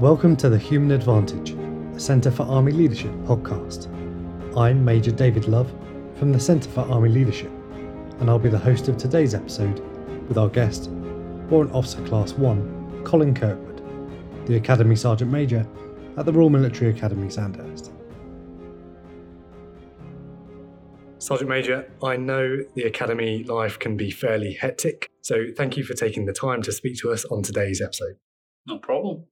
Welcome to the Human Advantage, a Centre for Army Leadership podcast. I'm Major David Love from the Centre for Army Leadership, and I'll be the host of today's episode with our guest, Warrant Officer Class 1, Colin Kirkwood, the Academy Sergeant Major at the Royal Military Academy Sandhurst. Sergeant Major, I know the Academy life can be fairly hectic, so thank you for taking the time to speak to us on today's episode. No problem.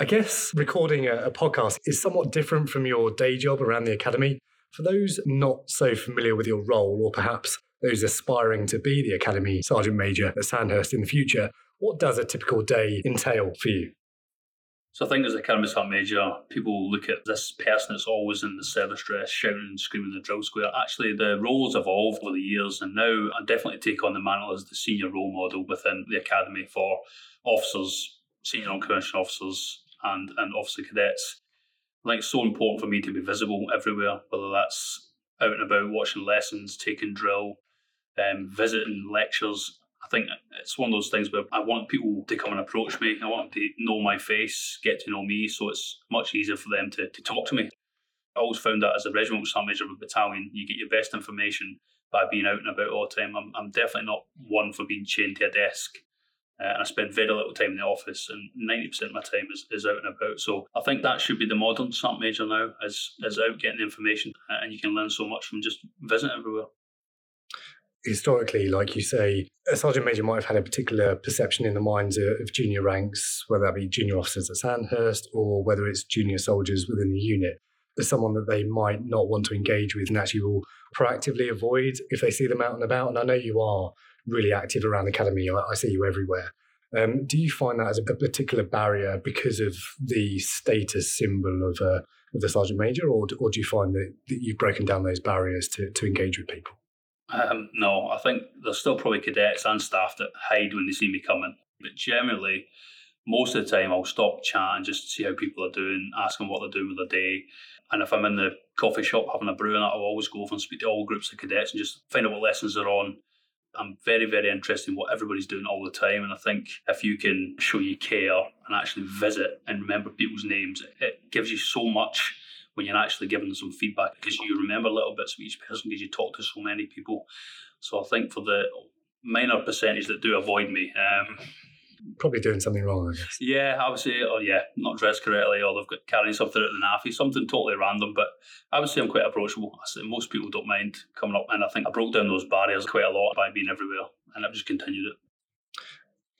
I guess recording a, a, podcast is somewhat different from your day job around the academy. For those not so familiar with your role, or perhaps those aspiring to be the academy sergeant major at Sandhurst in the future, what does a typical day entail for you? So I think as a academy sergeant major, people look at this person that's always in the service dress, shouting and screaming the drill square. Actually, the roles evolved over the years, and now I definitely take on the mantle as the senior role model within the academy for officers, senior non-commissioned officers, and, and officer cadets. I think it's so important for me to be visible everywhere, whether that's out and about watching lessons, taking drill, um, visiting lectures. I think it's one of those things where I want people to come and approach me. I want them to know my face, get to know me, so it's much easier for them to, to talk to me. I always found that as a regimental sergeant of a battalion, you get your best information by being out and about all the time. I'm, I'm definitely not one for being chained to a desk uh, I spend very little time in the office, and ninety percent of my time is, is out and about. So I think that should be the modern sergeant major now, is is out getting information, uh, and you can learn so much from just visiting everywhere. Historically, like you say, a sergeant major might have had a particular perception in the minds of junior ranks, whether that be junior officers at Sandhurst or whether it's junior soldiers within the unit, as someone that they might not want to engage with and actually will proactively avoid if they see them out and about. And I know you are really active around the academy. I, I see you everywhere. Um, do you find that as a, a, particular barrier because of the status symbol of, uh, of the sergeant major, or, or do you find that, that you've broken down those barriers to, to engage with people? Um, no, I think there's still probably cadets and staff that hide when they see me coming. But generally, most of the time, I'll stop chatting just to see how people are doing, ask them what they're doing with their day. And if I'm in the coffee shop having a brew and that, I'll always go over and speak to all groups of cadets and just find out what lessons they're on, I'm very, very interested in what everybody's doing all the time. And I think if you can show you care and actually visit and remember people's names, it gives you so much when you're actually giving them some feedback because you remember little bits of each person because you talk to so many people. So I think for the minor percentage that do avoid me, um, probably doing something wrong, I guess. Yeah, I would say, oh yeah, not dressed correctly, or they've got carrying something out of the NAAFI, something totally random. But I would say I'm quite approachable. I say most people don't mind coming up, and I think I broke down those barriers quite a lot by being everywhere, and I've just continued it.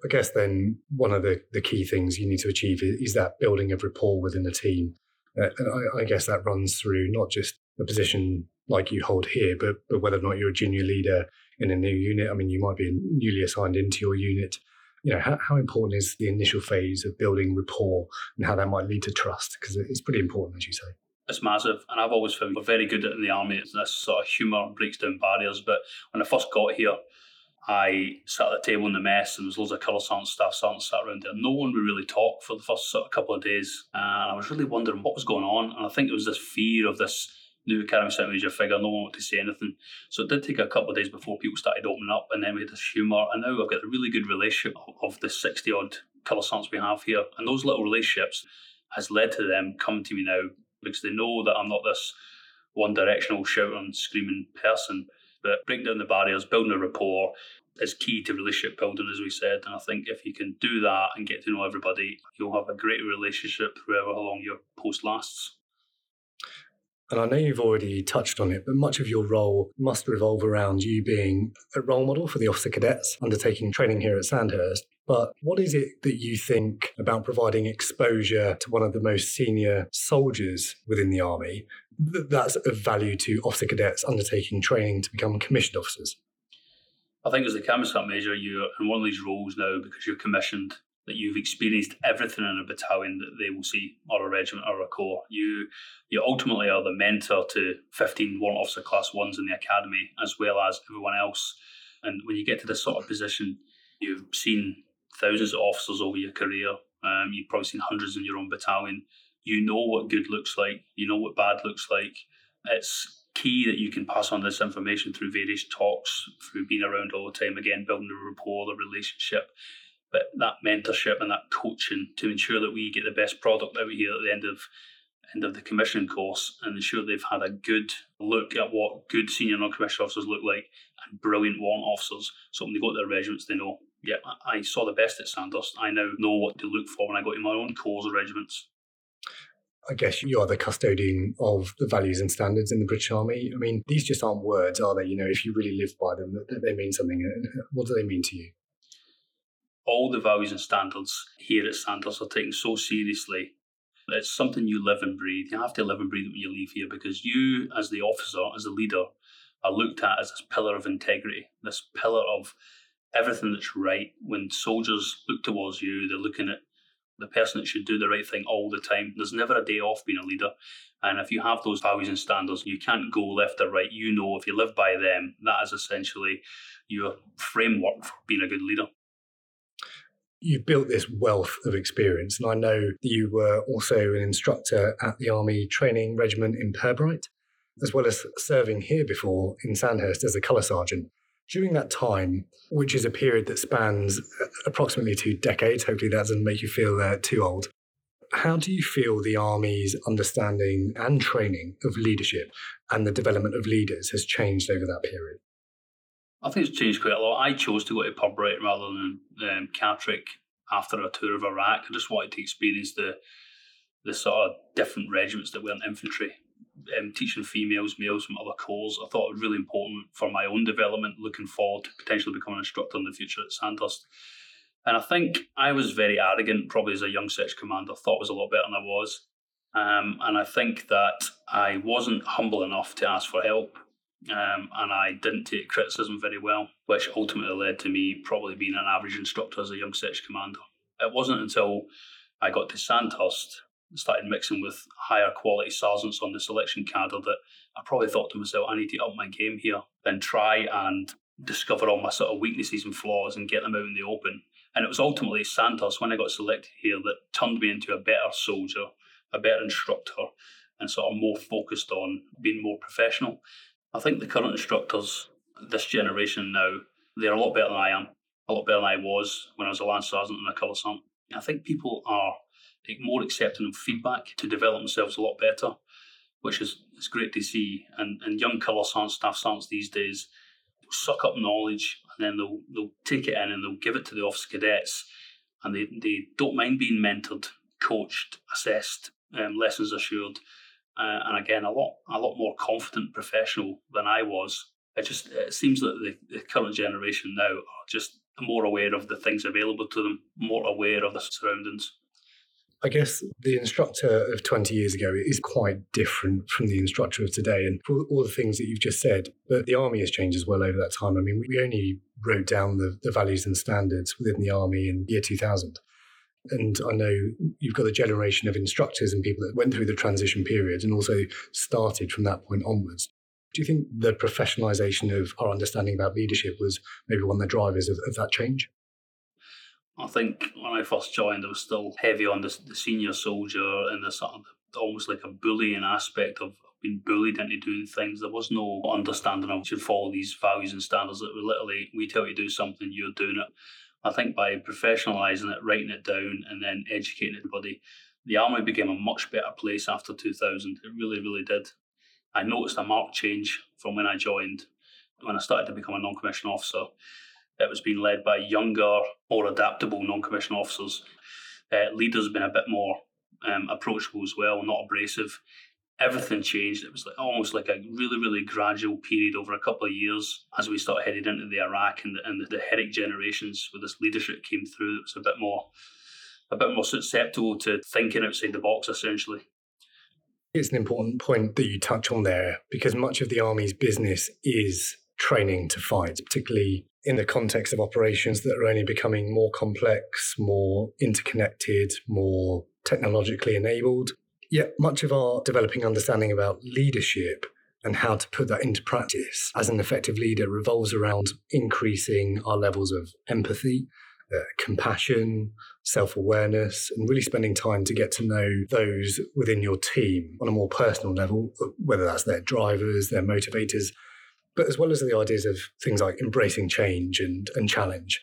I guess then one of the, the key things you need to achieve is, is that building of rapport within the team. Uh, and I, I guess that runs through not just a position like you hold here, but, but whether or not you're a junior leader in a new unit. I mean, you might be newly assigned into your unit you know, how, how important is the initial phase of building rapport and how that might lead to trust? Because it's pretty important, as you say. It's massive, and I've always found we're very good at in the army. It's this sort of humour breaks down barriers. But when I first got here, I sat at the table in the mess, and there was loads of colour sergeant staff sergeants sat around there. No one would really talk for the first sort of couple of days, and I was really wondering what was going on. And I think it was this fear of this new academy sergeant major figure, no one wanted to say anything. So it did take a couple of days before people started opening up, and then we had this humour. And now I've got a really good relationship of the 60 odd colour we have here. And those little relationships has led to them coming to me now because they know that I'm not this one directional shouting, screaming person. But breaking down the barriers, building a rapport is key to relationship building, as we said. And I think if you can do that and get to know everybody, you'll have a great relationship throughout how long your post lasts. And I know you've already touched on it, but much of your role must revolve around you being a role model for the officer cadets undertaking training here at Sandhurst. But what is it that you think about providing exposure to one of the most senior soldiers within the Army that's of value to officer cadets undertaking training to become commissioned officers? I think as a Camisat Major, you're in one of these roles now because you're commissioned that you've experienced everything in a battalion that they will see, or a regiment or a corps. You you ultimately are the mentor to 15 warrant officer class ones in the academy, as well as everyone else. And when you get to this sort of position, you've seen thousands of officers over your career. Um, you've probably seen hundreds in your own battalion. You know what good looks like. You know what bad looks like. It's key that you can pass on this information through various talks, through being around all the time, again, building a rapport, the relationship But that mentorship and that coaching to ensure that we get the best product out here at the end of end of the commissioning course and ensure they've had a good look at what good senior non-commissioned officers look like and brilliant warrant officers. So when they go to their regiments, they know, yeah, I saw the best at Sandhurst. I now know what to look for when I go to my own corps or regiments. I guess you are the custodian of the values and standards in the British Army. I mean, these just aren't words, are they? You know, if you really live by them, they mean something. Uh, what do they mean to you? All the values and standards here at Sandhurst are taken so seriously. It's something you live and breathe. You have to live and breathe when you leave here because you, as the officer, as the leader, are looked at as this pillar of integrity, this pillar of everything that's right. When soldiers look towards you, they're looking at the person that should do the right thing all the time. There's never a day off being a leader. And if you have those values and standards, you can't go left or right. You know, if you live by them, that is essentially your framework for being a good leader. You've built this wealth of experience, and I know that you were also an instructor at the Army Training Regiment in Pirbright, as well as serving here before in Sandhurst as a colour sergeant. During that time, which is a period that spans approximately two decades, hopefully that doesn't make you feel uh, too old, how do you feel the Army's understanding and training of leadership and the development of leaders has changed over that period? I think it's changed quite a lot. I chose to go to Pirbright rather than um, after a tour of Iraq. I just wanted to experience the the sort of different regiments that weren't infantry um, teaching females, males from other corps. I thought it was really important for my own development, looking forward to potentially becoming an instructor in the future at Sandhurst. And I think I was very arrogant, probably as a young section commander, thought I was a lot better than I was. Um, and I think that I wasn't humble enough to ask for help. Um, and I didn't take criticism very well, which ultimately led to me probably being an average instructor as a young section commander. It wasn't until I got to Sandhurst started mixing with higher quality sergeants on the selection cadre that I probably thought to myself, I need to up my game here and try and discover all my sort of weaknesses and flaws and get them out in the open. And it was ultimately Sandhurst when I got selected here that turned me into a better soldier, a better instructor, and sort of more focused on being more professional. I think the current instructors, this generation now, they're a lot better than I am, a lot better than I was when I was a Lance Sergeant and a Colour Sergeant. I think people are more accepting of feedback to develop themselves a lot better, which is it's great to see. And and young colour science staff science these days suck up knowledge and then they'll they'll take it in and they'll give it to the officer cadets and they, they don't mind being mentored, coached, assessed, um, lessons assured, uh, and again a lot a lot more confident professional than I was. It just it seems that the, the current generation now are just more aware of the things available to them, more aware of the surroundings. I guess the instructor of 20 years ago is quite different from the instructor of today. And for all the things that you've just said, but the army has changed as well over that time. I mean, we only wrote down the, the values and standards within the army in year 2000. And I know you've got a generation of instructors and people that went through the transition period and also started from that point onwards. Do you think the professionalization of our understanding about leadership was maybe one of the drivers of, of that change? I think when I first joined, I was still heavy on the, the senior soldier and the sort of almost like a bullying aspect of being bullied into doing things. There was no understanding of should follow these values and standards that were literally we tell you to do something, you're doing it. I think by professionalising it, writing it down, and then educating everybody, the army became a much better place after 2000. It really, really did. I noticed a marked change from when I joined. When I started to become a non-commissioned officer, it was being led by younger, more adaptable non-commissioned officers. Uh, leaders have been a bit more um, approachable as well, not abrasive. Everything changed. It was like almost like a really, really gradual period over a couple of years as we started heading into the Iraq and the, and the, the Herrick generations, where this leadership came through. It was a bit more, a bit more susceptible to thinking outside the box, essentially. It's an important point that you touch on there because much of the army's business is training to fight, particularly in the context of operations that are only becoming more complex, more interconnected, more technologically enabled. Yet much of our developing understanding about leadership and how to put that into practice as an effective leader revolves around increasing our levels of empathy, uh, compassion, self awareness, and really spending time to get to know those within your team on a more personal level, whether that's their drivers, their motivators, but as well as the ideas of things like embracing change and, and challenge.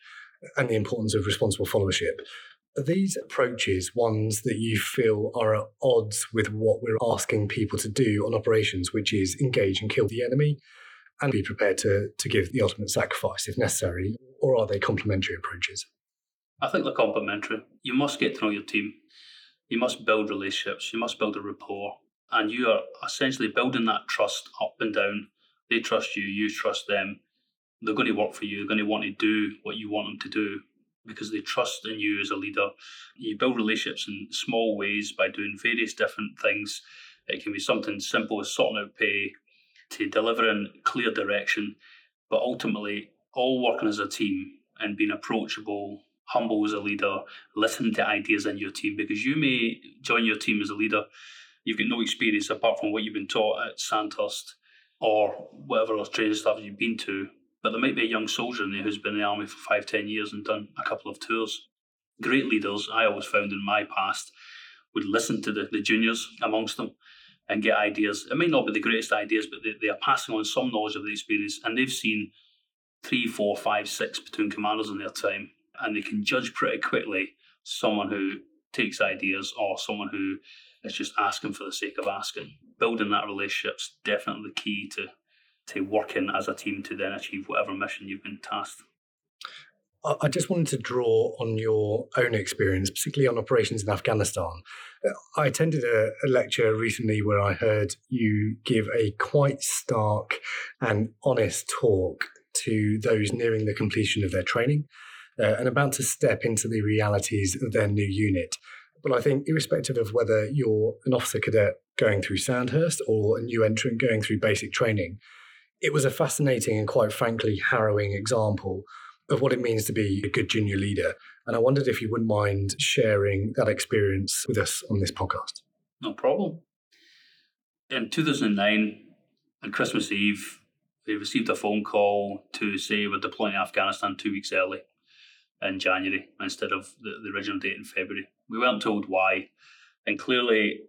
and the importance of responsible followership. Are these approaches ones that you feel are at odds with what we're asking people to do on operations, which is engage and kill the enemy and be prepared to, to give the ultimate sacrifice if necessary? Or are they complementary approaches? I think they're complementary. You must get to know your team. You must build relationships. You must build a rapport. And you are essentially building that trust up and down. They trust you, you trust them. They're going to work for you. They're going to want to do what you want them to do because they trust in you as a leader. You build relationships in small ways by doing various different things. It can be something simple as sorting out pay to delivering clear direction, but ultimately all working as a team and being approachable, humble as a leader, listening to ideas in your team because you may join your team as a leader. You've got no experience apart from what you've been taught at Sandhurst or whatever else training staff you've been to but there might be a young soldier in there who's been in the army for five, ten years and done a couple of tours. Great leaders, I always found in my past, would listen to the, the juniors amongst them and get ideas. It may not be the greatest ideas, but they, they are passing on some knowledge of the experience and they've seen three, four, five, six platoon commanders in their time and they can judge pretty quickly someone who takes ideas or someone who is just asking for the sake of asking. Building that relationship's definitely the key to to working as a team to then achieve whatever mission you've been tasked. I just wanted to draw on your own experience, particularly on operations in Afghanistan. Uh, I attended a, a, lecture recently where I heard you give a quite stark and honest talk to those nearing the completion of their training uh, and about to step into the realities of their new unit. But I think, irrespective of whether you're an officer cadet going through Sandhurst or a new entrant going through basic training, it was a fascinating and quite frankly harrowing example of what it means to be a good junior leader. And I wondered if you wouldn't mind sharing that experience with us on this podcast. No problem. In 2009, on Christmas Eve, we received a phone call to say we're deploying to Afghanistan two weeks early in January instead of the, the original date in February. We weren't told why. And clearly,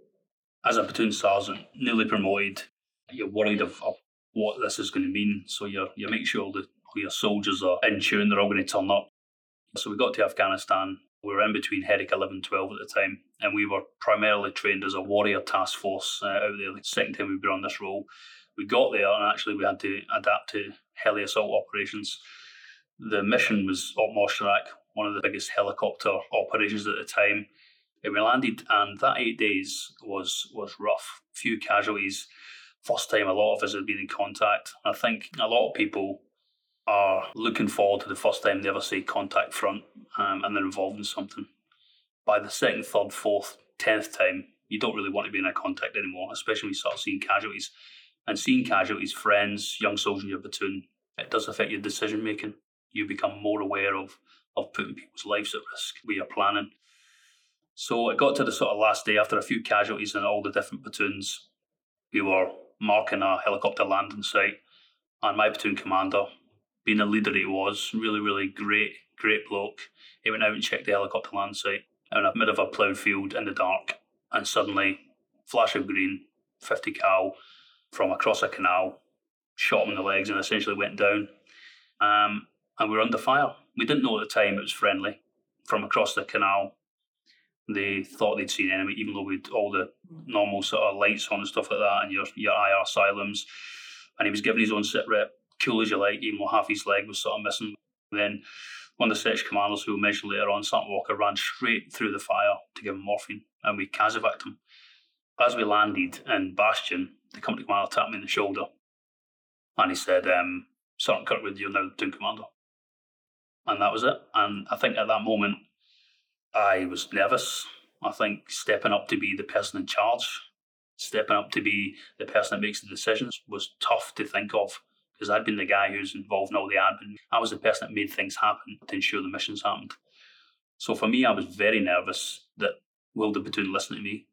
as a platoon sergeant, newly promoted, you're worried of, of what this is going to mean. So you you make sure that all your soldiers are in tune, they're all going to turn up. So we got to Afghanistan. We were in between Herrick 11 12 at the time, and we were primarily trained as a warrior task force uh, out there. The second time we've been on this role, we got there, and actually we had to adapt to heli assault operations. The mission was Op Moshtarak, one of the biggest helicopter operations at the time. And we landed, and that eight days was was rough. Few casualties first time a lot of us have been in contact. I think a lot of people are looking forward to the first time they ever see contact front um, and they're involved in something. By the second, third, fourth, tenth time, you don't really want to be in a contact anymore, especially when you start seeing casualties. And seeing casualties, friends, young soldiers in your platoon, it does affect your decision making. You become more aware of, of putting people's lives at risk with your planning. So it got to the sort of last day after a few casualties in all the different platoons. We were marking a helicopter landing site. And my platoon commander, being the leader he was, really, really great, great bloke, he went out and checked the helicopter land site in the middle of a ploughed field in the dark. And suddenly, flash of green, 50 cal from across a canal, shot him in the legs and essentially went down. Um, and we were under fire. We didn't know at the time it was friendly from across the canal they thought they'd seen enemy, even though we'd all the normal sort of lights on and stuff like that, and your your IR cyalumes. And he was given his own sit rep, cool as you like, even though half his leg was sort of missing. Then one of the search commanders who we mentioned later on, Sergeant Walker, ran straight through the fire to give him morphine, and we casevaced him. As we landed in Bastion, the company commander tapped me in the shoulder, and he said, um, Sergeant Kirkwood, you're now platoon commander. And that was it. And I think at that moment, I was nervous. I think stepping up to be the person in charge, stepping up to be the person that makes the decisions was tough to think of because I'd been the guy who's involved in all the admin. I was the person that made things happen to ensure the missions happened. So for me, I was very nervous that will the platoon listen to me?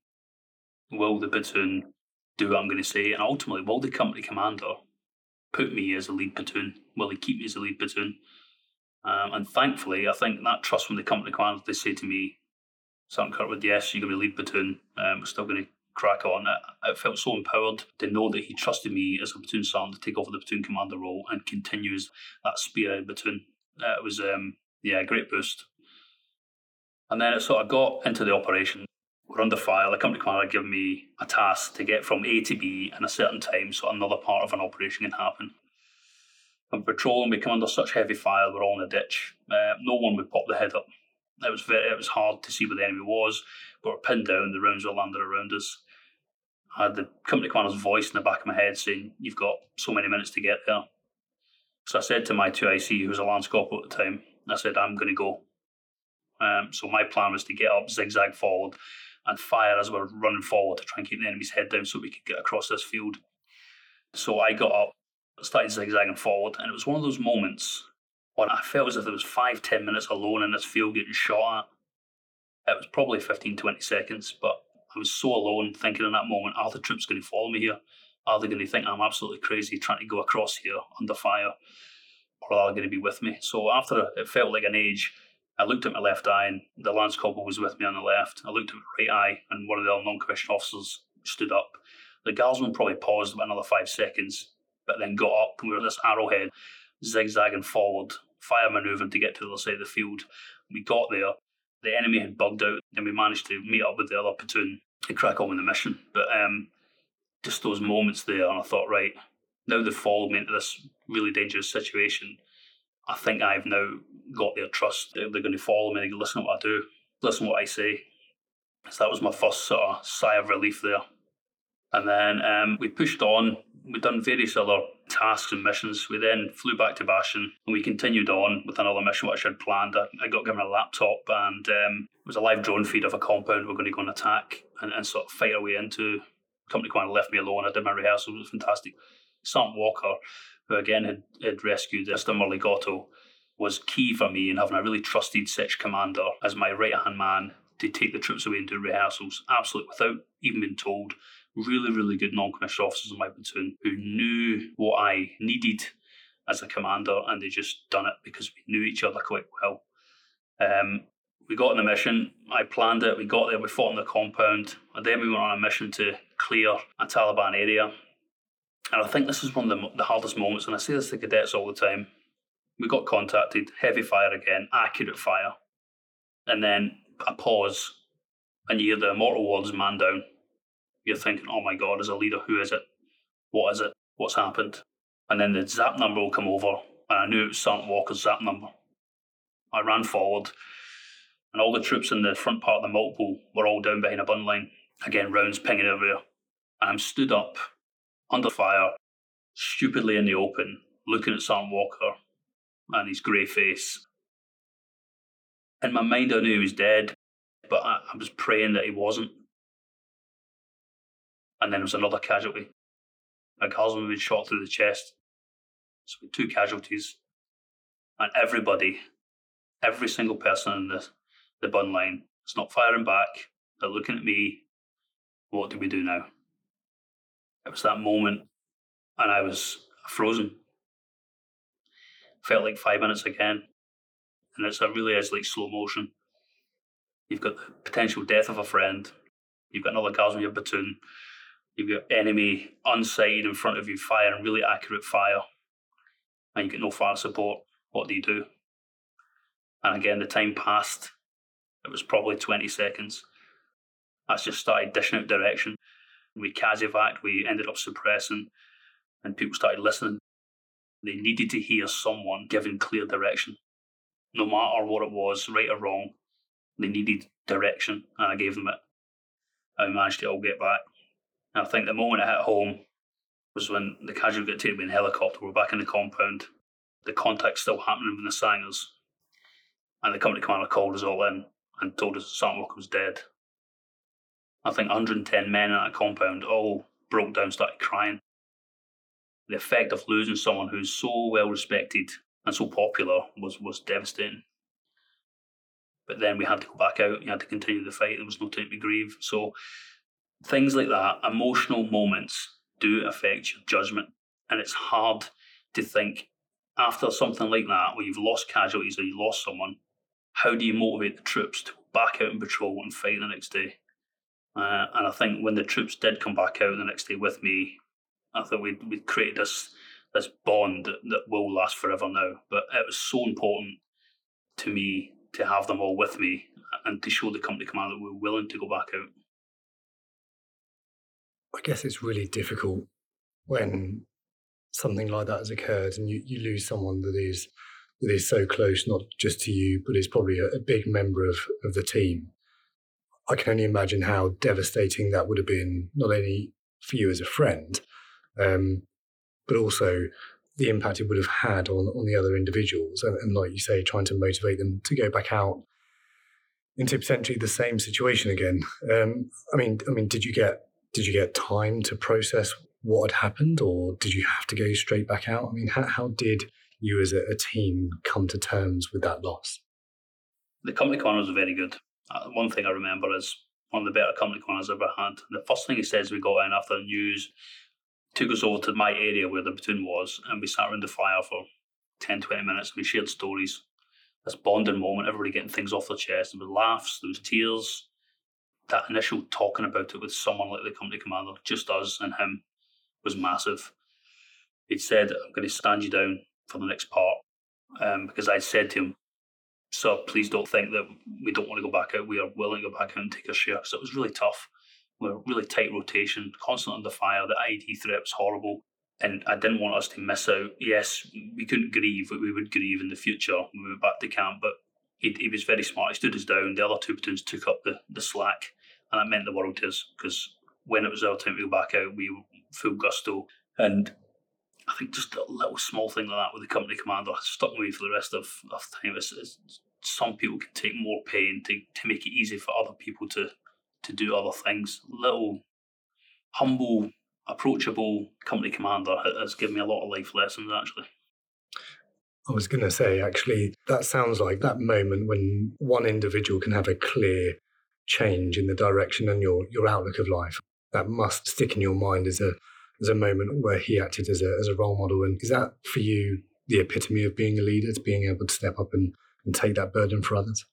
Will the platoon do what I'm going to say? And ultimately, will the company commander put me as a lead platoon? Will he keep me as a lead platoon? Um, and thankfully, I think that trust from the company commanders, they say to me, Sergeant Kirkwood, yes, you're going to lead platoon. Um, we're still going to crack on. I, I felt so empowered to know that he trusted me as a platoon sergeant to take over the platoon commander role and continues that spearhead platoon. Uh, it was um, Yeah, a great boost. And then it sort of got into the operation. We're under fire. The company commander gave me a task to get from A to B in a certain time so another part of an operation can happen. And patrolling, we come under such heavy fire, we're all in a ditch. Uh, no one would pop the head up. It was very, it was hard to see where the enemy was, but we're pinned down, the rounds were landed around us. I had the company commander's voice in the back of my head saying, You've got so many minutes to get there. So I said to my 2IC, who was a lance corporal at the time, I said, I'm going to go. Um, so my plan was to get up, zigzag forward, and fire as we're running forward to try and keep the enemy's head down so we could get across this field. So I got up, started zigzagging forward, and it was one of those moments when I felt as if there was five, ten minutes alone in this field getting shot at. It was probably 15, 20 seconds, but I was so alone thinking in that moment, are the troops going to follow me here? Are they going to think I'm absolutely crazy trying to go across here under fire? Or are they going to be with me? So after it felt like an age, I looked at my left eye and the Lance Corporal was with me on the left. I looked at my right eye and one of the non-commissioned officers stood up. The guardsman probably paused about another five seconds, but then got up and we were this arrowhead zigzagging forward, fire manoeuvring to get to the other side of the field. We got there, the enemy had bugged out, and we managed to meet up with the other platoon and crack on with the mission. But um, just those moments there, and I thought, right, now they've followed me into this really dangerous situation. I think I've now got their trust. They're, going to follow me. To listen to what I do, listen to what I say. So that was my first sort of sigh of relief there. And then um, we pushed on. We'd done various other tasks and missions. We then flew back to Bastion and we continued on with another mission which I'd planned. I, I got given a laptop and um, it was a live drone feed of a compound we're going to go and attack and, and sort of fight our way into. Company commander left me alone. I did my rehearsal. It was fantastic. Sam Walker, who again had, had rescued Mr. Murley was key for me in having a really trusted Sitch commander as my right hand man to take the troops away and do rehearsals, absolutely without even being told really, really good non-commissioned officers in my platoon who knew what I needed as a commander, and they just done it because we knew each other quite well. Um, we got on the mission. I planned it. We got there. We fought in the compound, and then we went on a mission to clear a Taliban area. And I think this is one of the, the hardest moments, and I say this to cadets all the time. We got contacted, heavy fire again, accurate fire, and then a pause, and you hear the immortal words "man down." You're thinking, oh my God, as a leader, who is it? What is it? What's happened? And then the zap number will come over, and I knew it was Sergeant Walker's zap number. I ran forward, and all the troops in the front part of the multiple were all down behind a bund line. Again, rounds pinging everywhere. And I'm stood up, under fire, stupidly in the open, looking at Sergeant Walker and his grey face. In my mind, I knew he was dead, but I, I was praying that he wasn't and then there was another casualty. A guardsman been shot through the chest. So we had two casualties. And everybody, every single person in the, the bund line is not firing back. They're looking at me. What do we do now? It was that moment, and I was frozen. Felt like five minutes again. And it's, it really is like slow motion. You've got the potential death of a friend. You've got another guardsman in your platoon You've got enemy on side in front of you firing really accurate fire, and you get no fire support. What do you do? And again, the time passed. It was probably 20 seconds. That's just started dishing out direction. We CASEVAC, we ended up suppressing, and people started listening. They needed to hear someone giving clear direction. No matter what it was, right or wrong, they needed direction, and I gave them it. I managed to all get back. And I think the moment I hit home was when the casualty got taken in helicopter. We're back in the compound. The contact's still happening with the sangars. And the company commander called us all in and told us Sergeant Walker was dead. I think 110 men in that compound all broke down, started crying. The effect of losing someone who's so well respected and so popular was, was devastating. But then we had to go back out, you had to continue the fight, there was no time to grieve. So things like that, emotional moments do affect your judgment. And it's hard to think after something like that, where you've lost casualties or you lost someone, how do you motivate the troops to back out and patrol and fight the next day? Uh, and I think when the troops did come back out the next day with me, I thought we'd, we'd created this this bond that, that will last forever now. But it was so important to me to have them all with me and to show the company commander that we're willing to go back out. I guess it's really difficult when something like that has occurred and you, you lose someone that is that is so close, not just to you, but is probably a, a big member of, of the team. I can only imagine how devastating that would have been, not only for you as a friend, um, but also the impact it would have had on, on the other individuals. And, and like you say, trying to motivate them to go back out into potentially the same situation again. Um, I mean, I mean, did you get did you get time to process what had happened, or did you have to go straight back out? I mean, how, how did you as a, a team come to terms with that loss? The company corners was very good. Uh, one thing I remember is one of the better company corners I've ever had. The first thing he says we got in after the news took us over to my area where the platoon was, and we sat around the fire for 10, 20 minutes. And we shared stories. This bonding moment, everybody getting things off their chest. There was laughs, there was tears. That initial talking about it with someone like the company commander, just us and him, was massive. He'd said, I'm going to stand you down for the next part um, because I'd said to him, so please don't think that we don't want to go back out. We are willing to go back out and take a share. So it was really tough. We are really tight rotation, constant under fire. The IED threat was horrible. And I didn't want us to miss out. Yes, we couldn't grieve, but we would grieve in the future when we went back to camp. But he, he was very smart. He stood us down. The other two platoons took up the, the slack. And that meant the world to us because when it was our time to go back out, we were full gusto. And I think just a little small thing like that with the company commander stuck with me for the rest of, of time. It's, it's, some people can take more pain to, to make it easy for other people to, to do other things. Little humble, approachable company commander has given me a lot of life lessons actually. I was going to say, actually, that sounds like that moment when one individual can have a clear change in the direction and your, your outlook of life. That must stick in your mind as a as a moment where he acted as a, as a role model. And is that for you the epitome of being a leader, to being able to step up and, and take that burden for others?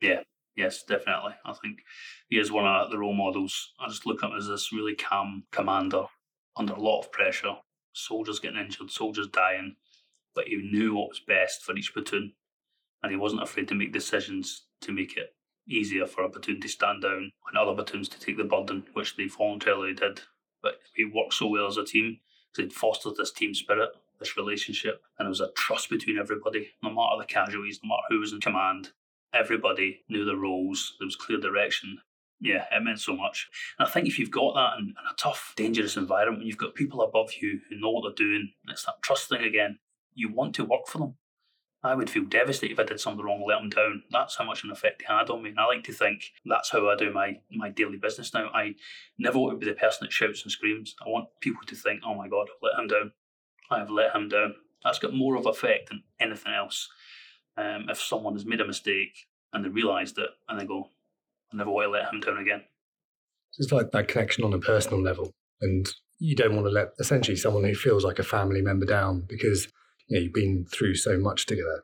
Yeah, yes, definitely. I think he is one of the role models. I just look at him as this really calm commander under a lot of pressure. Soldiers getting injured, soldiers dying, but he knew what was best for each platoon, and he wasn't afraid to make decisions to make it easier for a platoon to stand down and other platoons to take the burden, which they voluntarily did but we worked so well as a team because they'd fostered this team spirit, this relationship, and there was a trust between everybody, no matter the casualties, no matter who was in command. Everybody knew their roles. There was clear direction. Yeah, it meant so much. And I think if you've got that in, in a tough, dangerous environment, when you've got people above you who know what they're doing, it's that trust thing again. You want to work for them. I would feel devastated if I did something wrong, let them down. That's how much an effect he had on me. And I like to think that's how I do my, my daily business now. I never want to be the person that shouts and screams. I want people to think, oh my God, I've let him down. I have let him down. That's got more of effect than anything else. Um, if someone has made a mistake and they realised it and they go, I never want to let him down again. It's like that connection on a personal level. And you don't want to let essentially someone who feels like a family member down because you know, you've been through so much together.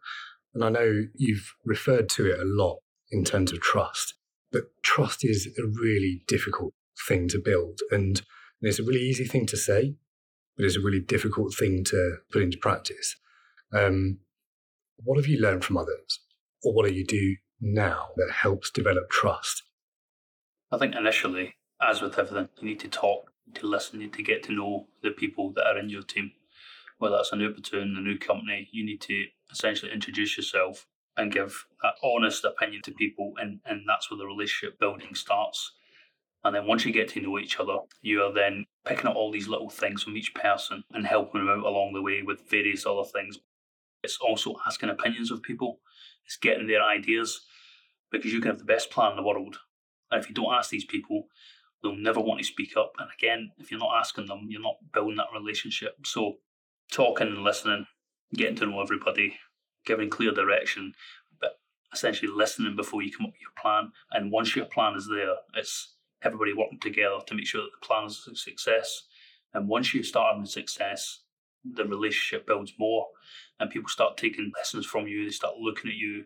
And I know you've referred to it a lot in terms of trust, but trust is a really difficult thing to build. And it's a really easy thing to say, but it's a really difficult thing to put into practice. Um, what have you learned from others? Or what do you do now that helps develop trust? I think initially, as with everything, you need to talk, need to listen, you need to get to know the people that are in your team whether that's a new platoon, a new company, you need to essentially introduce yourself and give that honest opinion to people, and, and that's where the relationship building starts. And then once you get to know each other, you are then picking up all these little things from each person and helping them out along the way with various other things. It's also asking opinions of people, it's getting their ideas because you can have the best plan in the world. And if you don't ask these people, they'll never want to speak up. And again, if you're not asking them, you're not building that relationship. So talking and listening, getting to know everybody, giving clear direction, but essentially listening before you come up with your plan. And once your plan is there, it's everybody working together to make sure that the plan is a success. And once you start having success, the relationship builds more, and people start taking lessons from you. They start looking at you,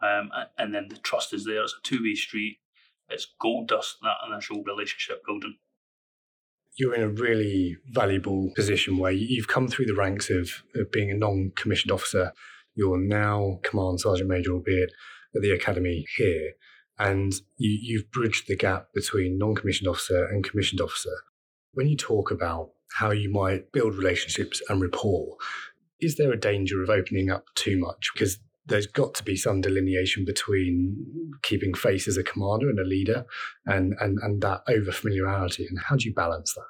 um, and then the trust is there. It's a two way street. It's gold dust that initial relationship building you're in a really valuable position where you've come through the ranks of, of being a non commissioned officer. You're now Command Sergeant Major, albeit at the academy here, and you, you've bridged the gap between non commissioned officer and commissioned officer. When you talk about how you might build relationships and rapport, is there a danger of opening up too much? Because there's got to be some delineation between keeping face as a commander and a leader and, and, and that over familiarity. And how do you balance that?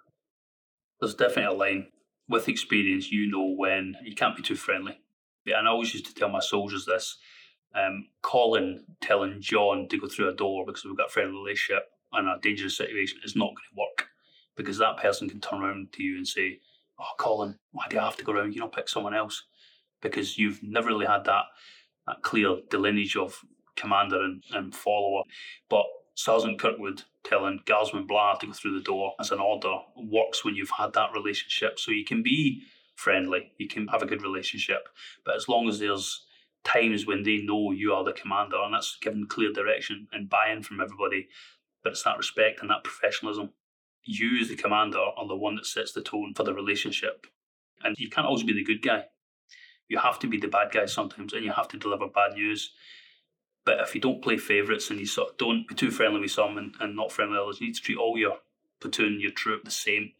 There's definitely a line. With experience, you know when you can't be too friendly. And I always used to tell my soldiers this um, Colin telling John to go through a door because we've got a friendly relationship and a dangerous situation is not going to work because that person can turn around to you and say, Oh, Colin, why do you have to go around? You don't pick someone else because you've never really had that, that clear delineage of commander and, and follower. But Sergeant Kirkwood telling Guardsman Blah to go through the door as an order works when you've had that relationship. So you can be friendly, you can have a good relationship, but as long as there's times when they know you are the commander and that's given clear direction and buy-in from everybody, but it's that respect and that professionalism. You as the commander are the one that sets the tone for the relationship. And you can't always be the good guy. You have to be the bad guy sometimes and you have to deliver bad news. But if you don't play favourites and you sort of don't be too friendly with some and, and not friendly with others, you need to treat all your platoon, your troop the same.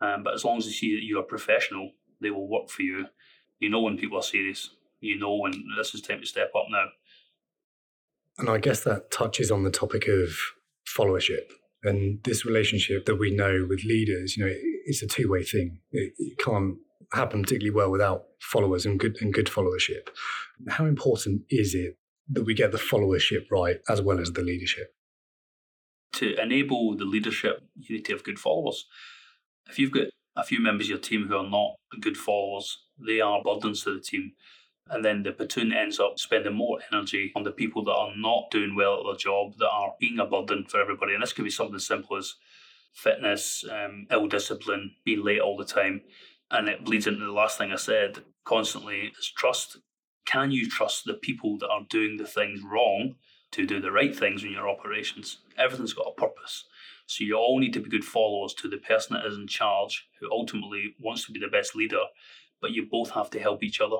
Um, but as long as you see that you are professional, they will work for you. You know when people are serious. You know when this is time to step up now. And I guess that touches on the topic of followership and this relationship that we know with leaders. You know, it's a two way thing. It, it can't happen particularly well without followers and good and good followership. How important is it that we get the followership right as well as the leadership? To enable the leadership, you need to have good followers. If you've got a few members of your team who are not good followers, they are burdens to the team. And then the platoon ends up spending more energy on the people that are not doing well at their job, that are being a burden for everybody. And this could be something as simple as fitness, um, ill discipline, being late all the time. And it bleeds into the last thing I said constantly is trust can you trust the people that are doing the things wrong to do the right things in your operations? Everything's got a purpose. So you all need to be good followers to the person that is in charge, who ultimately wants to be the best leader, but you both have to help each other.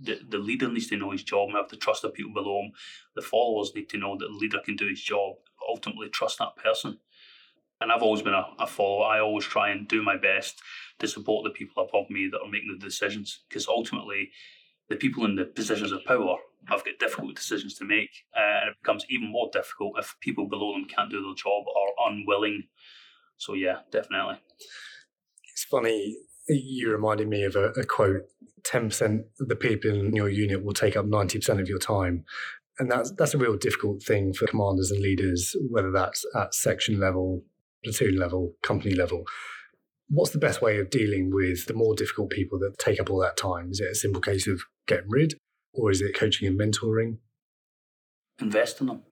The, the leader needs to know his job and have to trust the people below him. The followers need to know that the leader can do his job, ultimately trust that person. And I've always been a, a follower. I always try and do my best to support the people above me that are making the decisions because ultimately the people in the positions of power have got difficult decisions to make, uh, and it becomes even more difficult if people below them can't do their job or are unwilling. So yeah, definitely. It's funny. You reminded me of a, a quote: ten percent of the people in your unit will take up ninety percent of your time, and that's that's a real difficult thing for commanders and leaders, whether that's at section level, platoon level, company level what's the best way of dealing with the more difficult people that take up all that time? Is it a simple case of getting rid, or is it coaching and mentoring? Invest in them.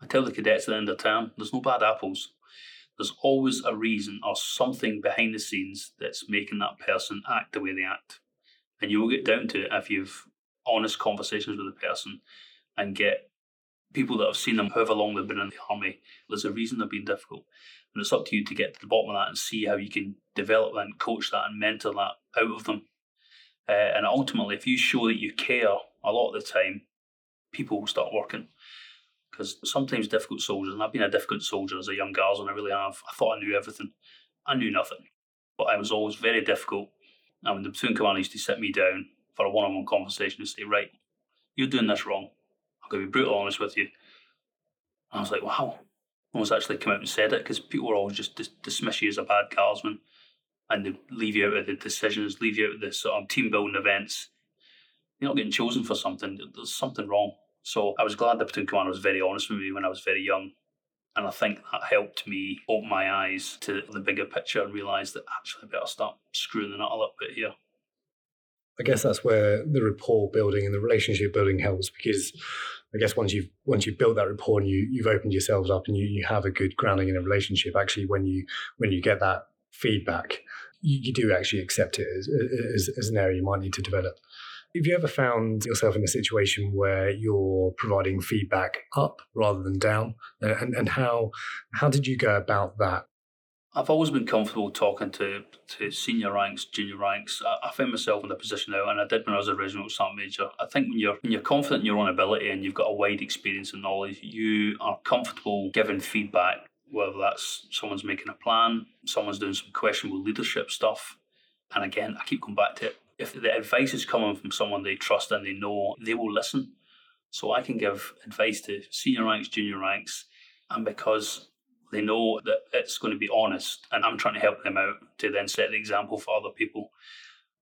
I tell the cadets at the end of term, there's no bad apples. There's always a reason or something behind the scenes that's making that person act the way they act. And you will get down to it if you've honest conversations with the person and get people that have seen them however long they've been in the army. There's a reason they've been difficult. And it's up to you to get to the bottom of that and see how you can develop and coach that and mentor that out of them. Uh, and ultimately, if you show that you care a lot of the time, people will start working. Because sometimes difficult soldiers, and I've been a difficult soldier as a young guardsman, I really have. I thought I knew everything. I knew nothing. But I was always very difficult. And when the platoon commander used to sit me down for a one on one conversation and say, Right, you're doing this wrong. I'm going to be brutal honest with you. And I was like, Wow, almost actually come out and said it because people were always just dis- dismiss you as a bad guardsman and they leave you out of the decisions, leave you out of the sort of team building events. You're not getting chosen for something. There's something wrong. So I was glad the platoon commander was very honest with me when I was very young. And I think that helped me open my eyes to the bigger picture and realise that actually I better start screwing the nut a little bit here. I guess that's where the rapport building and the relationship building helps because I guess once you've once you've built that rapport and you you've opened yourselves up and you, you have a good grounding in a relationship, actually when you when you get that feedback, you, you do actually accept it as, as, as an area you might need to develop. Have you ever found yourself in a situation where you're providing feedback up rather than down? And, and how how did you go about that? I've always been comfortable talking to, to senior ranks, junior ranks. I, I find myself in the position now, and I did when I was a regional sergeant major. I think when you're when you're confident in your own ability and you've got a wide experience and knowledge, you are comfortable giving feedback. Whether that's someone's making a plan, someone's doing some questionable leadership stuff, and again, I keep coming back to it. If the advice is coming from someone they trust and they know, they will listen. So I can give advice to senior ranks, junior ranks, and because they know that it's going to be honest, and I'm trying to help them out to then set the example for other people.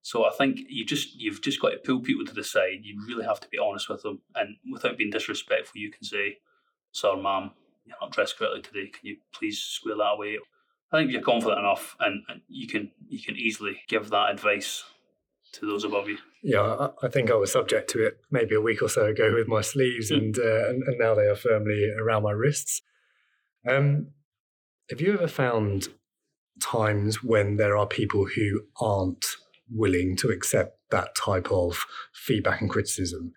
So I think you just you've just got to pull people to the side. You really have to be honest with them, and without being disrespectful, you can say, "Sir, ma'am, you're not dressed correctly today. Can you please square that away?" I think you're confident enough, and, and you can you can easily give that advice to those above you. Yeah, I think I was subject to it maybe a week or so ago with my sleeves, mm. and, uh, and, and now they are firmly around my wrists. Um, have you ever found times when there are people who aren't willing to accept that type of feedback and criticism?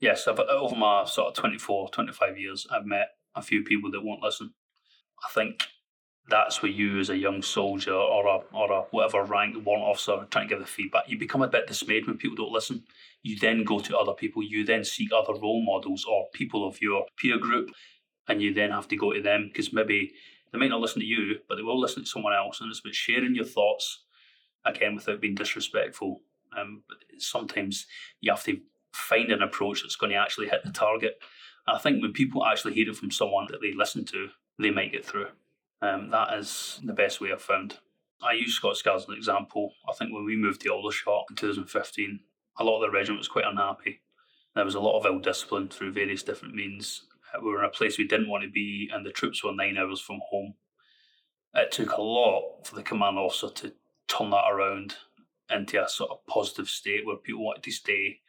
Yes, I've, uh, over my sort of 24, 25 years, I've met a few people that won't listen. I think that's where you, as a young soldier or a or a whatever rank warrant officer, trying to give the feedback, you become a bit dismayed when people don't listen. You then go to other people. You then seek other role models or people of your peer group, and you then have to go to them because maybe they might not listen to you, but they will listen to someone else. And it's about sharing your thoughts again without being disrespectful. Um, sometimes you have to find an approach that's going to actually hit the target. And I think when people actually hear it from someone that they listen to, they might get through. Um, that is the best way I've found. I use Scots Guards as an example. I think when we moved to Aldershot in 2015, a lot of the regiment was quite unhappy. There was a lot of ill discipline through various different means. We were in a place we didn't want to be, and the troops were nine hours from home. It took a lot for the command officer to turn that around into a sort of positive state where people wanted to stay.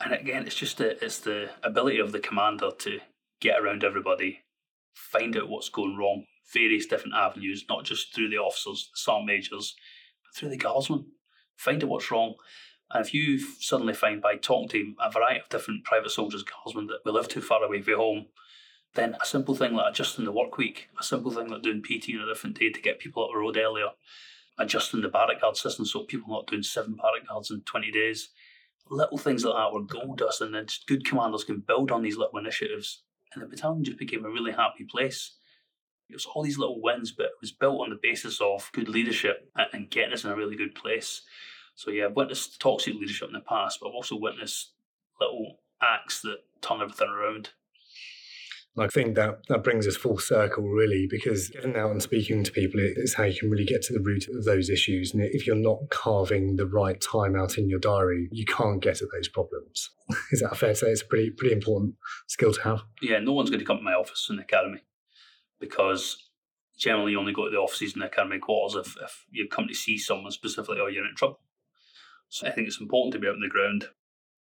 And again, it's just the, it's the ability of the commander to get around everybody, find out what's going wrong, various different avenues, not just through the officers, the sergeant majors, but through the guardsmen. Find out what's wrong. And if you suddenly find by talking to a variety of different private soldiers, guardsmen that we live too far away from home, then a simple thing like adjusting the work week, a simple thing like doing PT on a different day to get people up the road earlier, adjusting the barrack guard system so people not doing seven barrack guards in 20 days. Little things like that were gold dust, and then good commanders can build on these little initiatives. And the battalion just became a really happy place. It was all these little wins, but it was built on the basis of good leadership and getting us in a really good place. So yeah, I've witnessed toxic leadership in the past, but I've also witnessed little acts that turn everything around. I think that that brings us full circle, really, because getting out and speaking to people is how you can really get to the root of those issues. And if you're not carving the right time out in your diary, you can't get at those problems. is that fair to say? It's a pretty pretty important skill to have. Yeah, no one's going to come to my office in the academy because generally you only go to the offices in the academy quarters if, if you come to see someone specifically or you're in trouble. So I think it's important to be out on the ground.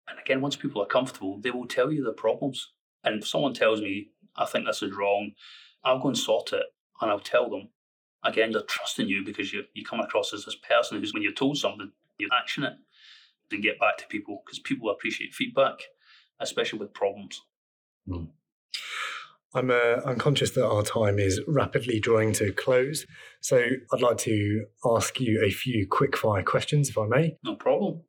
And again, once people are comfortable, they will tell you their problems. And if someone tells me, I think this is wrong, I'll go and sort it and I'll tell them. Again, they're trusting you because you, you come across as this person who's, when you're told something, you action it and get back to people because people appreciate feedback, especially with problems. Mm. I'm, uh, I'm conscious that our time is rapidly drawing to close. So I'd like to ask you a few quick fire questions, if I may. No problem.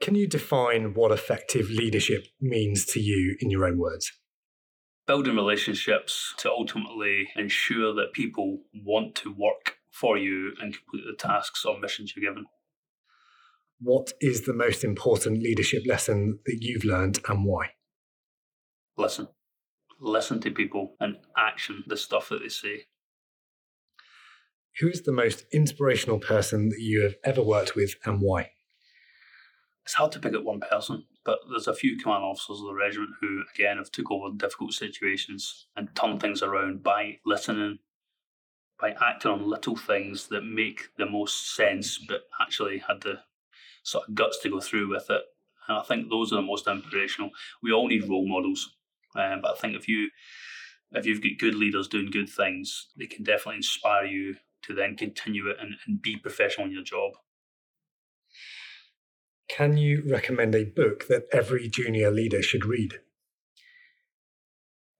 Can you define what effective leadership means to you in your own words? Building relationships to ultimately ensure that people want to work for you and complete the tasks or missions you're given. What is the most important leadership lesson that you've learned and why? Listen listen to people and action the stuff that they say. Who is the most inspirational person that you have ever worked with and why? It's hard to pick up one person, but there's a few command officers of the regiment who, again, have took over difficult situations and turned things around by listening, by acting on little things that make the most sense, but actually had the sort of guts to go through with it. And I think those are the most inspirational. We all need role models. Um, but I think if you if you've got good leaders doing good things, they can definitely inspire you to then continue it and, and be professional in your job. Can you recommend a book that every junior leader should read?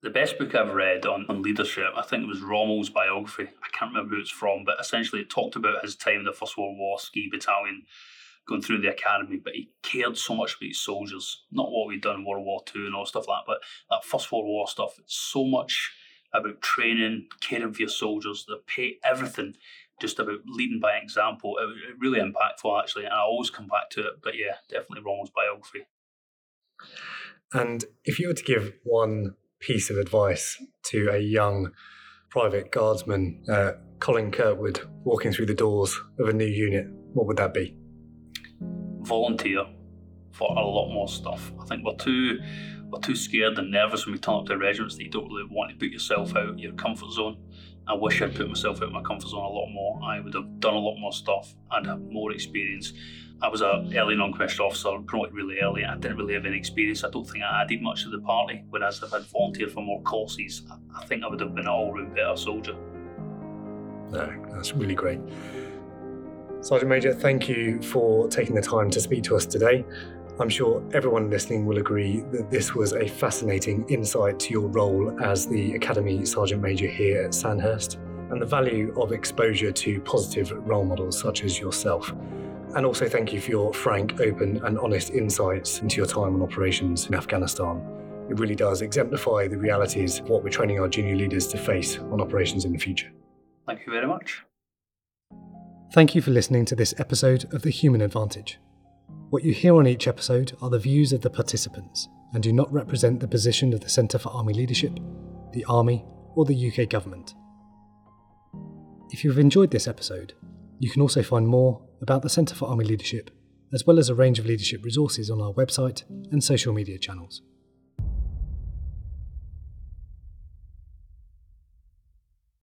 The best book I've read on, on leadership, I think it was Rommel's biography. I can't remember who it's from, but essentially it talked about his time in the First World War, ski battalion, going through the academy, but he cared so much about his soldiers, not what we'd done in World War II and all stuff like that, but that First World War stuff, it's so much about training, caring for your soldiers, the pay, everything, just about leading by example. It was really impactful, actually, and I always come back to it. But yeah, definitely Rommel's biography. And if you were to give one piece of advice to a young private guardsman, uh, Colin Kirkwood, walking through the doors of a new unit, what would that be? Volunteer for a lot more stuff. I think we're too we're too scared and nervous when we turn up to regiments that you don't really want to put yourself out your comfort zone. I wish I'd put myself out of my comfort zone a lot more. I would have done a lot more stuff. I'd have more experience. I was an early non-commissioned officer, promoted really early. I didn't really have any experience. I don't think I added much to the party. Whereas if I'd volunteered for more courses, I think I would have been an all-round better soldier. No, that's really great. Sergeant Major, thank you for taking the time to speak to us today. I'm sure everyone listening will agree that this was a fascinating insight to your role as the Academy Sergeant Major here at Sandhurst and the value of exposure to positive role models such as yourself. And also, thank you for your frank, open, and honest insights into your time on operations in Afghanistan. It really does exemplify the realities of what we're training our junior leaders to face on operations in the future. Thank you very much. Thank you for listening to this episode of The Human Advantage. What you hear on each episode are the views of the participants and do not represent the position of the Centre for Army Leadership, the Army, or the UK Government. If you've enjoyed this episode, you can also find more about the Centre for Army Leadership, as well as a range of leadership resources on our website and social media channels.